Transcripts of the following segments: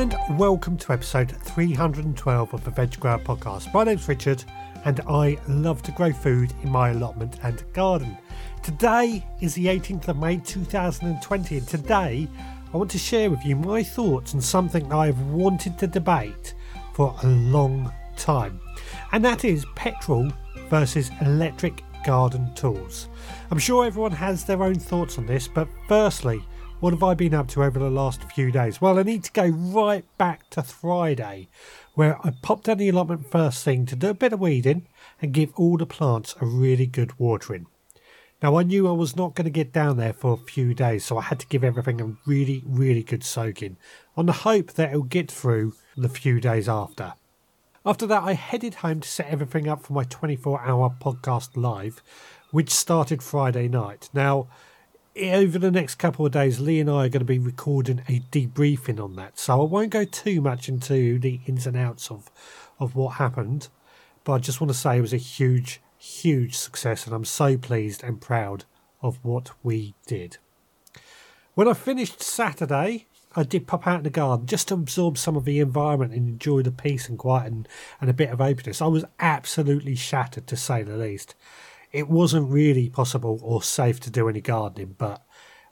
and welcome to episode 312 of the Veg Grower Podcast. My name's Richard, and I love to grow food in my allotment and garden. Today is the 18th of May 2020, and today I want to share with you my thoughts on something I've wanted to debate for a long time, and that is petrol versus electric garden tools. I'm sure everyone has their own thoughts on this, but firstly, what have I been up to over the last few days? Well, I need to go right back to Friday, where I popped down the allotment first thing to do a bit of weeding and give all the plants a really good watering. Now, I knew I was not going to get down there for a few days, so I had to give everything a really, really good soaking on the hope that it'll get through the few days after. After that, I headed home to set everything up for my 24 hour podcast live, which started Friday night. Now, over the next couple of days, Lee and I are going to be recording a debriefing on that. So I won't go too much into the ins and outs of, of what happened, but I just want to say it was a huge, huge success, and I'm so pleased and proud of what we did. When I finished Saturday, I did pop out in the garden just to absorb some of the environment and enjoy the peace and quiet and, and a bit of openness. I was absolutely shattered to say the least it wasn't really possible or safe to do any gardening, but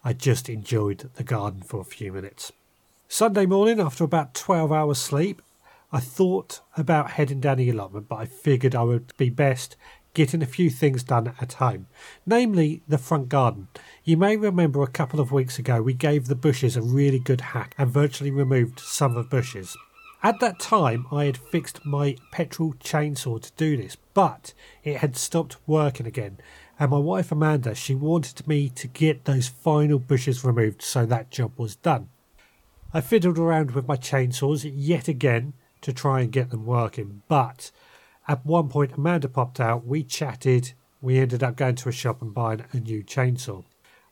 I just enjoyed the garden for a few minutes. Sunday morning, after about 12 hours sleep, I thought about heading down the allotment, but I figured I would be best getting a few things done at home, namely the front garden. You may remember a couple of weeks ago we gave the bushes a really good hack and virtually removed some of the bushes. At that time, I had fixed my petrol chainsaw to do this, but it had stopped working again. And my wife Amanda, she wanted me to get those final bushes removed, so that job was done. I fiddled around with my chainsaws yet again to try and get them working, but at one point Amanda popped out, we chatted, we ended up going to a shop and buying a new chainsaw.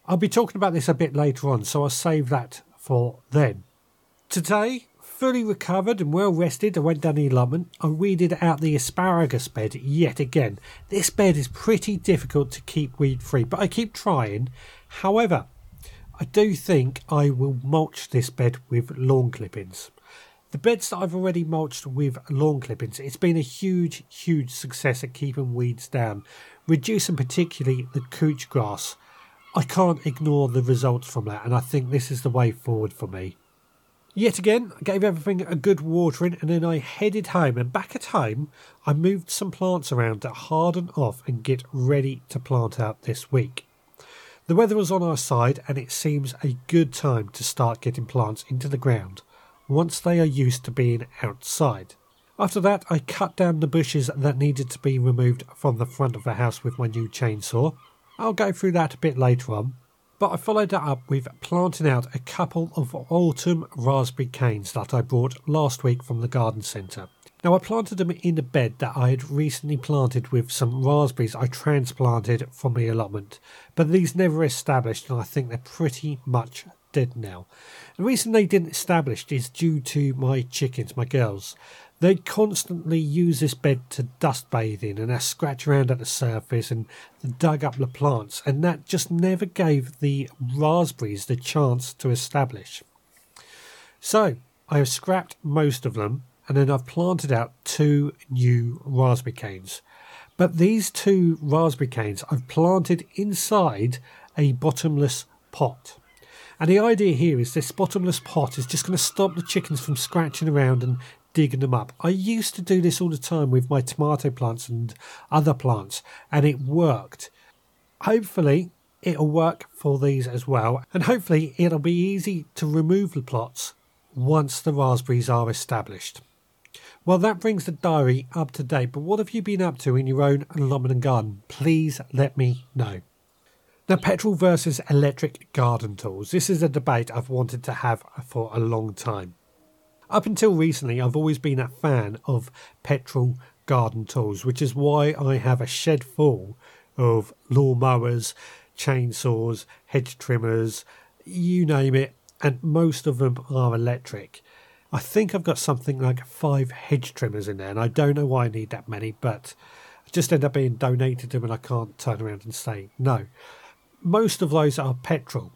I'll be talking about this a bit later on, so I'll save that for then. Today, Fully recovered and well rested, I went down the allotment. I weeded out the asparagus bed yet again. This bed is pretty difficult to keep weed free, but I keep trying. However, I do think I will mulch this bed with lawn clippings. The beds that I've already mulched with lawn clippings, it's been a huge, huge success at keeping weeds down, reducing particularly the couch grass. I can't ignore the results from that, and I think this is the way forward for me. Yet again, I gave everything a good watering and then I headed home. And back at home, I moved some plants around to harden off and get ready to plant out this week. The weather was on our side and it seems a good time to start getting plants into the ground once they are used to being outside. After that, I cut down the bushes that needed to be removed from the front of the house with my new chainsaw. I'll go through that a bit later on. But I followed that up with planting out a couple of autumn raspberry canes that I brought last week from the garden centre. Now, I planted them in a bed that I had recently planted with some raspberries I transplanted from the allotment, but these never established, and I think they're pretty much dead now. The reason they didn't establish is due to my chickens, my girls. They constantly use this bed to dust bathe in and they scratch around at the surface and dug up the plants, and that just never gave the raspberries the chance to establish. So I have scrapped most of them and then I've planted out two new raspberry canes. But these two raspberry canes I've planted inside a bottomless pot. And the idea here is this bottomless pot is just going to stop the chickens from scratching around and digging them up. I used to do this all the time with my tomato plants and other plants, and it worked. Hopefully, it'll work for these as well, and hopefully, it'll be easy to remove the plots once the raspberries are established. Well, that brings the diary up to date, but what have you been up to in your own allotment and garden? Please let me know. Now, petrol versus electric garden tools. This is a debate I've wanted to have for a long time. Up until recently, I've always been a fan of petrol garden tools, which is why I have a shed full of lawnmowers, chainsaws, hedge trimmers, you name it, and most of them are electric. I think I've got something like five hedge trimmers in there, and I don't know why I need that many, but I just end up being donated to them and I can't turn around and say no. Most of those are petrol.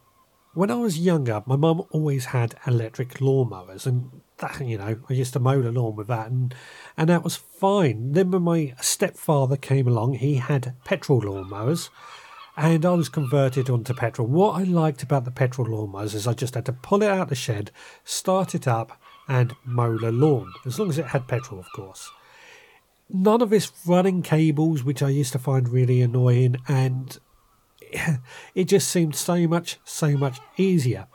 When I was younger, my mum always had electric lawnmowers, and that you know, I used to mow the lawn with that, and and that was fine. Then when my stepfather came along, he had petrol lawnmowers, and I was converted onto petrol. What I liked about the petrol lawnmowers is I just had to pull it out the shed, start it up, and mow the lawn, as long as it had petrol, of course. None of this running cables, which I used to find really annoying, and it just seemed so much, so much easier.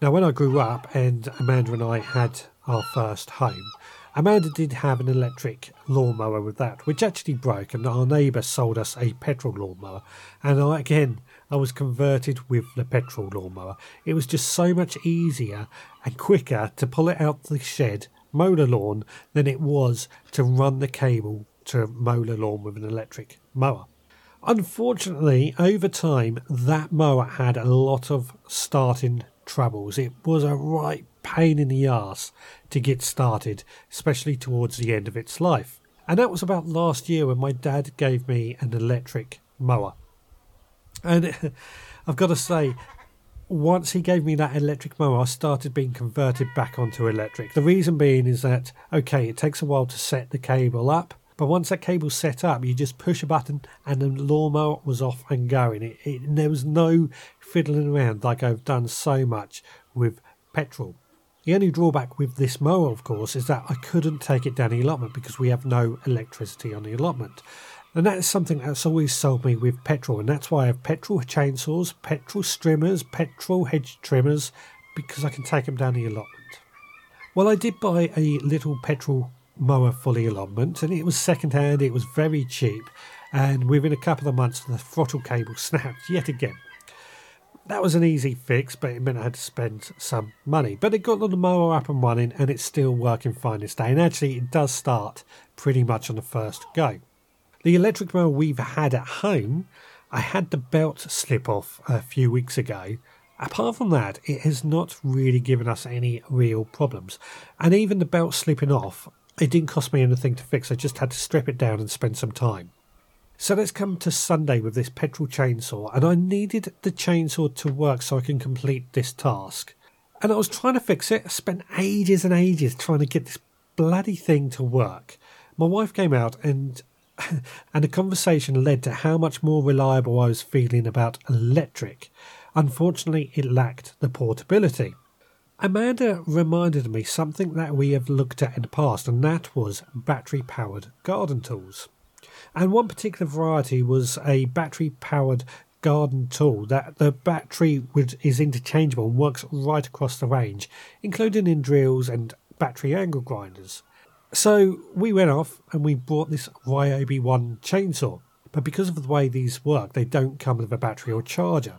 Now, when I grew up and Amanda and I had our first home, Amanda did have an electric lawnmower with that, which actually broke, and our neighbour sold us a petrol lawnmower. And I, again, I was converted with the petrol lawnmower. It was just so much easier and quicker to pull it out the shed, mow the lawn, than it was to run the cable to mow the lawn with an electric mower. Unfortunately, over time, that mower had a lot of starting troubles. It was a right pain in the ass to get started, especially towards the end of its life. And that was about last year when my dad gave me an electric mower. And I've got to say, once he gave me that electric mower, I started being converted back onto electric. The reason being is that, okay, it takes a while to set the cable up, but once that cable's set up, you just push a button and the lawnmower was off and going. It, it, there was no fiddling around like I've done so much with petrol. The only drawback with this mower, of course, is that I couldn't take it down the allotment because we have no electricity on the allotment. And that is something that's always sold me with petrol, and that's why I have petrol chainsaws, petrol strimmers, petrol hedge trimmers, because I can take them down the allotment. Well, I did buy a little petrol mower fully allotment, and it was second hand, it was very cheap, and within a couple of months, the throttle cable snapped yet again. That was an easy fix, but it meant I had to spend some money. But it got the mower up and running, and it's still working fine this day. And actually, it does start pretty much on the first go. The electric mower we've had at home, I had the belt slip off a few weeks ago. Apart from that, it has not really given us any real problems. And even the belt slipping off, it didn't cost me anything to fix. I just had to strip it down and spend some time. So let's come to Sunday with this petrol chainsaw, and I needed the chainsaw to work so I can complete this task. And I was trying to fix it. I spent ages and ages trying to get this bloody thing to work. My wife came out and and the conversation led to how much more reliable I was feeling about electric. Unfortunately, it lacked the portability. Amanda reminded me something that we have looked at in the past, and that was battery powered garden tools. And one particular variety was a battery powered garden tool that the battery would, is interchangeable and works right across the range, including in drills and battery angle grinders. So we went off and we bought this Ryobi One chainsaw. But because of the way these work, they don't come with a battery or charger.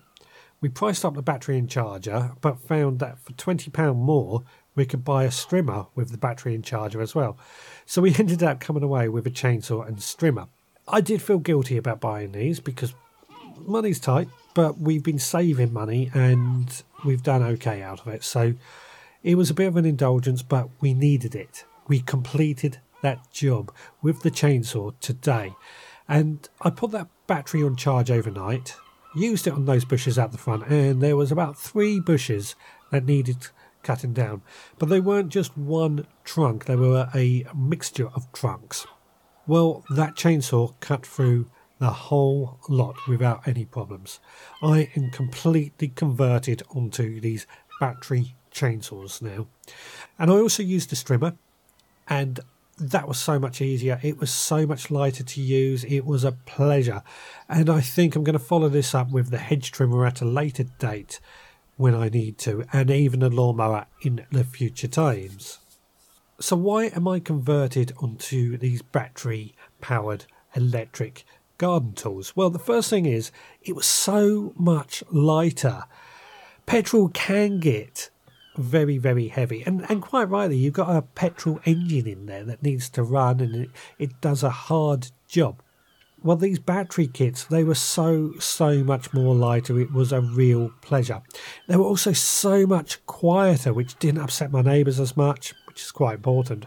We priced up the battery and charger, but found that for £20 more, we could buy a strimmer with the battery and charger as well. So we ended up coming away with a chainsaw and strimmer. I did feel guilty about buying these because money's tight, but we've been saving money and we've done okay out of it. So it was a bit of an indulgence, but we needed it. We completed that job with the chainsaw today. And I put that battery on charge overnight used it on those bushes at the front, and there was about three bushes that needed cutting down. But they weren't just one trunk, they were a mixture of trunks. Well, that chainsaw cut through the whole lot without any problems. I am completely converted onto these battery chainsaws now. And I also used a strimmer, and that was so much easier. It was so much lighter to use. It was a pleasure. And I think I'm going to follow this up with the hedge trimmer at a later date when I need to, and even a lawnmower in the future times. So, why am I converted onto these battery powered electric garden tools? Well, the first thing is it was so much lighter. Petrol can get very, very heavy. And and quite rightly, you've got a petrol engine in there that needs to run and it, it does a hard job. Well, these battery kits, they were so, so much more lighter. It was a real pleasure. They were also so much quieter, which didn't upset my neighbours as much, which is quite important.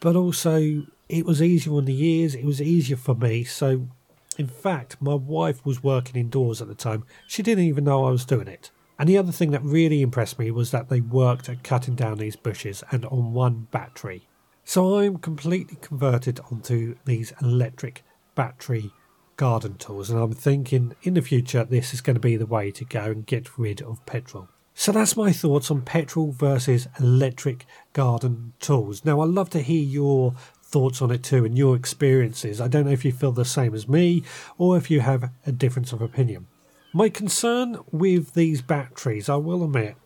But also, it was easier on the ears, it was easier for me. So, in fact, my wife was working indoors at the time. She didn't even know I was doing it And the other thing that really impressed me was that they worked at cutting down these bushes and on one battery. So I'm completely converted onto these electric battery garden tools, and I'm thinking in the future this is going to be the way to go and get rid of petrol. So that's my thoughts on petrol versus electric garden tools. Now, I'd love to hear your thoughts on it too and your experiences. I don't know if you feel the same as me or if you have a difference of opinion. My concern with these batteries, I will admit,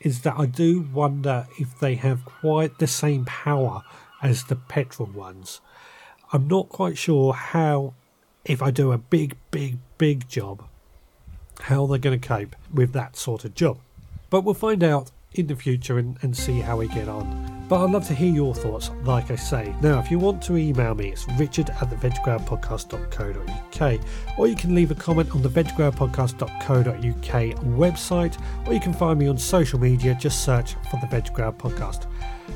is that I do wonder if they have quite the same power as the petrol ones. I'm not quite sure how, if I do a big, big, big job, how they're going to cope with that sort of job. But we'll find out in the future and, and see how we get on. But I'd love to hear your thoughts, like I say. Now, if you want to email me, it's richard at the veggrowerpodcast.co.uk, or you can leave a comment on the veggrowerpodcast.co.uk website, or you can find me on social media, just search for the Veg Grower Podcast.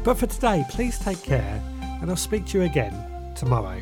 But for today, please take care, and I'll speak to you again tomorrow.